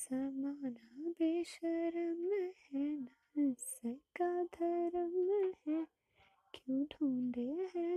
जमाना बेशरम है न सका धर्म है? क्यों ढूंढे है